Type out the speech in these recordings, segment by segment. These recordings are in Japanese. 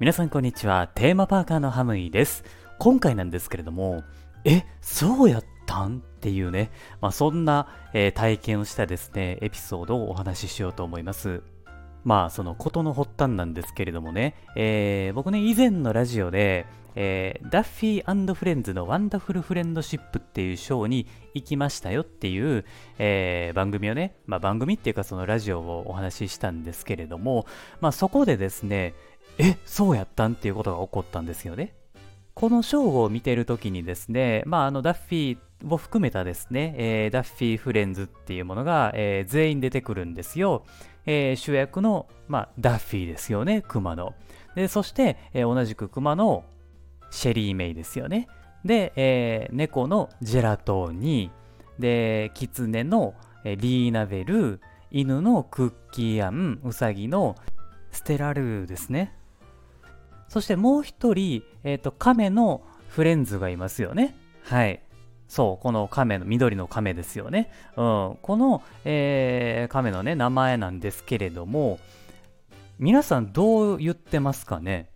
皆さんこんにちは。テーマパーカーのハムイです。今回なんですけれども、え、そうやったんっていうね、まあ、そんな、えー、体験をしたですね、エピソードをお話ししようと思います。まあ、そのことの発端なんですけれどもね、えー、僕ね、以前のラジオで、えー、ダッフィーフレンズのワンダフルフレンドシップっていうショーに行きましたよっていう、えー、番組をね、まあ、番組っていうかそのラジオをお話ししたんですけれども、まあ、そこでですね、え、そうやったんっていうことが起こったんですよね。このショーを見てるときにですね、まあ、あのダッフィーを含めたですね、えー、ダッフィーフレンズっていうものが、えー、全員出てくるんですよ。えー、主役の、まあ、ダッフィーですよね、クマの。で、そして、え同じくクマのシェリー・メイですよね。で、え猫のジェラトーニ、で、キツネのリーナベル、犬のクッキーアン、ウサギのステラルーですね。そしてもう一人、えっ、ー、と、亀のフレンズがいますよね。はい。そう、この亀の、緑の亀ですよね。うん。この、えー、亀のね、名前なんですけれども、皆さんどう言ってますかね？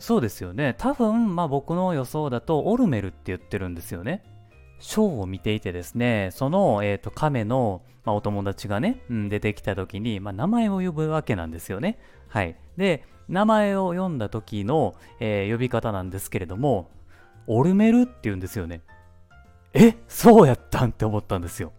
そうですよね。多分、まあ僕の予想だと、オルメルって言ってるんですよね。ショーを見ていてですね、その、えーと、亀の、まあ、お友達がね、うん、出てきた時に、まあ、名前を呼ぶわけなんですよね。はい。で、名前を読んだ時の、えー、呼び方なんですけれども、オルメルって言うんですよね。えそうやったんって思ったんですよ。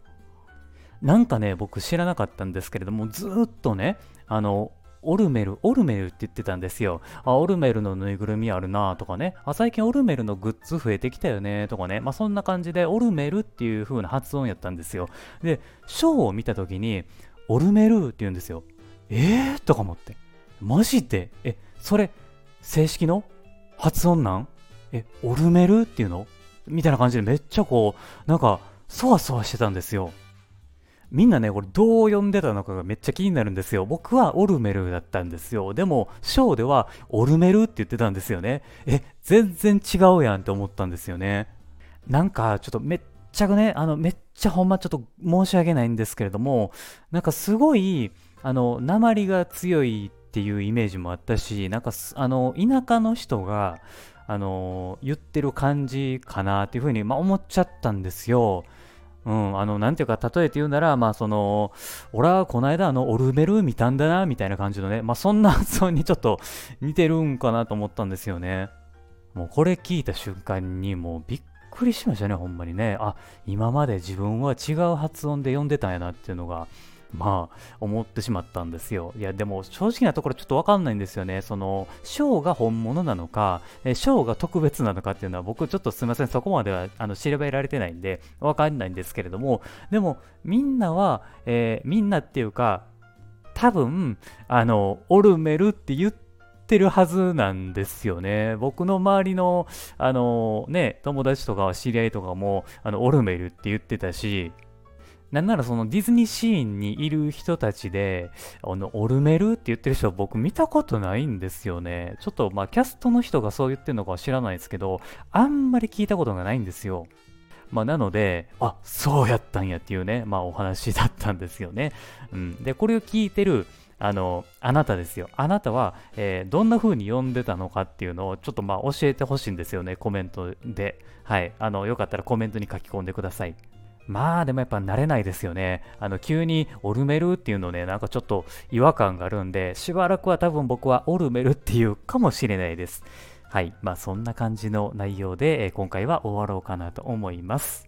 なんかね、僕知らなかったんですけれども、ずっとね、あの、オルメル、オルメルって言ってたんですよ。あ、オルメルのぬいぐるみあるなとかね。あ、最近オルメルのグッズ増えてきたよねとかね。まあそんな感じで、オルメルっていう風な発音やったんですよ。で、ショーを見た時に、オルメルって言うんですよ。えー？とか思って。マジで？え、それ、正式の？発音なん？え、オルメルっていうの？みたいな感じでめっちゃこう、なんか、そわそわしてたんですよ。みんなね、これどう呼んでたのかがめっちゃ気になるんですよ。僕はオルメルだったんですよ。でも、ショーではオルメルって言ってたんですよね。え、全然違うやんって思ったんですよね。なんか、ちょっとめっちゃくね、あの、めっちゃほんまちょっと申し訳ないんですけれども、なんかすごい、あの、鉛が強いっていうイメージもあったし、なんか、あの、田舎の人が、あの、言ってる感じかなっていうふうに、まあ、思っちゃったんですよ。うん、あの、なんていうか、例えて言うなら、まあ、その、俺はこの間、あの、オルメル見たんだな、みたいな感じのね、まあ、そんな発音にちょっと似てるんかなと思ったんですよね。もう、これ聞いた瞬間に、もう、びっくりしましたね、ほんまにね。あ、今まで自分は違う発音で読んでたんやなっていうのが、まあ、思ってしまったんですよ。いや、でも正直なところちょっとわかんないんですよね。その、ショーが本物なのか、えショーが特別なのかっていうのは僕ちょっとすみません、そこまではあの調べられてないんで、わかんないんですけれども、でも、みんなは、えー、みんなっていうか、多分、あの、オルメルって言ってるはずなんですよね。僕の周りの、あのね、友達とか知り合いとかも、あの、オルメルって言ってたし、なんならそのディズニーシーンにいる人たちで、あの、オルメルって言ってる人僕見たことないんですよね。ちょっとまあキャストの人がそう言ってるのかは知らないですけど、あんまり聞いたことがないんですよ。まあ、なので、あ、そうやったんやっていうね、まあお話だったんですよね。うん。で、これを聞いてる、あの、あなたですよ。あなたは、えー、どんな風に読んでたのかっていうのをちょっとまあ教えてほしいんですよね、コメントで。はい。あの、よかったらコメントに書き込んでください。まあでもやっぱ慣れないですよね。あの急にオルメルっていうのね、なんかちょっと違和感があるんで、しばらくは多分僕はオルメルっていうかもしれないです。はい。まあそんな感じの内容で、え、今回は終わろうかなと思います。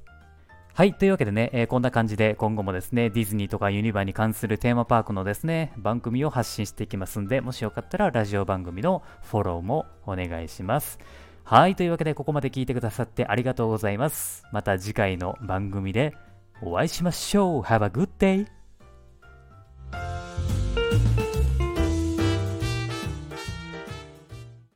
はい。というわけでね、えー、こんな感じで今後もですね、ディズニーとかユニバーに関するテーマパークのですね、番組を発信していきますんで、もしよかったらラジオ番組のフォローもお願いします。はい。というわけで、ここまで聞いてくださってありがとうございます。また次回の番組でお会いしましょう。Have a good day!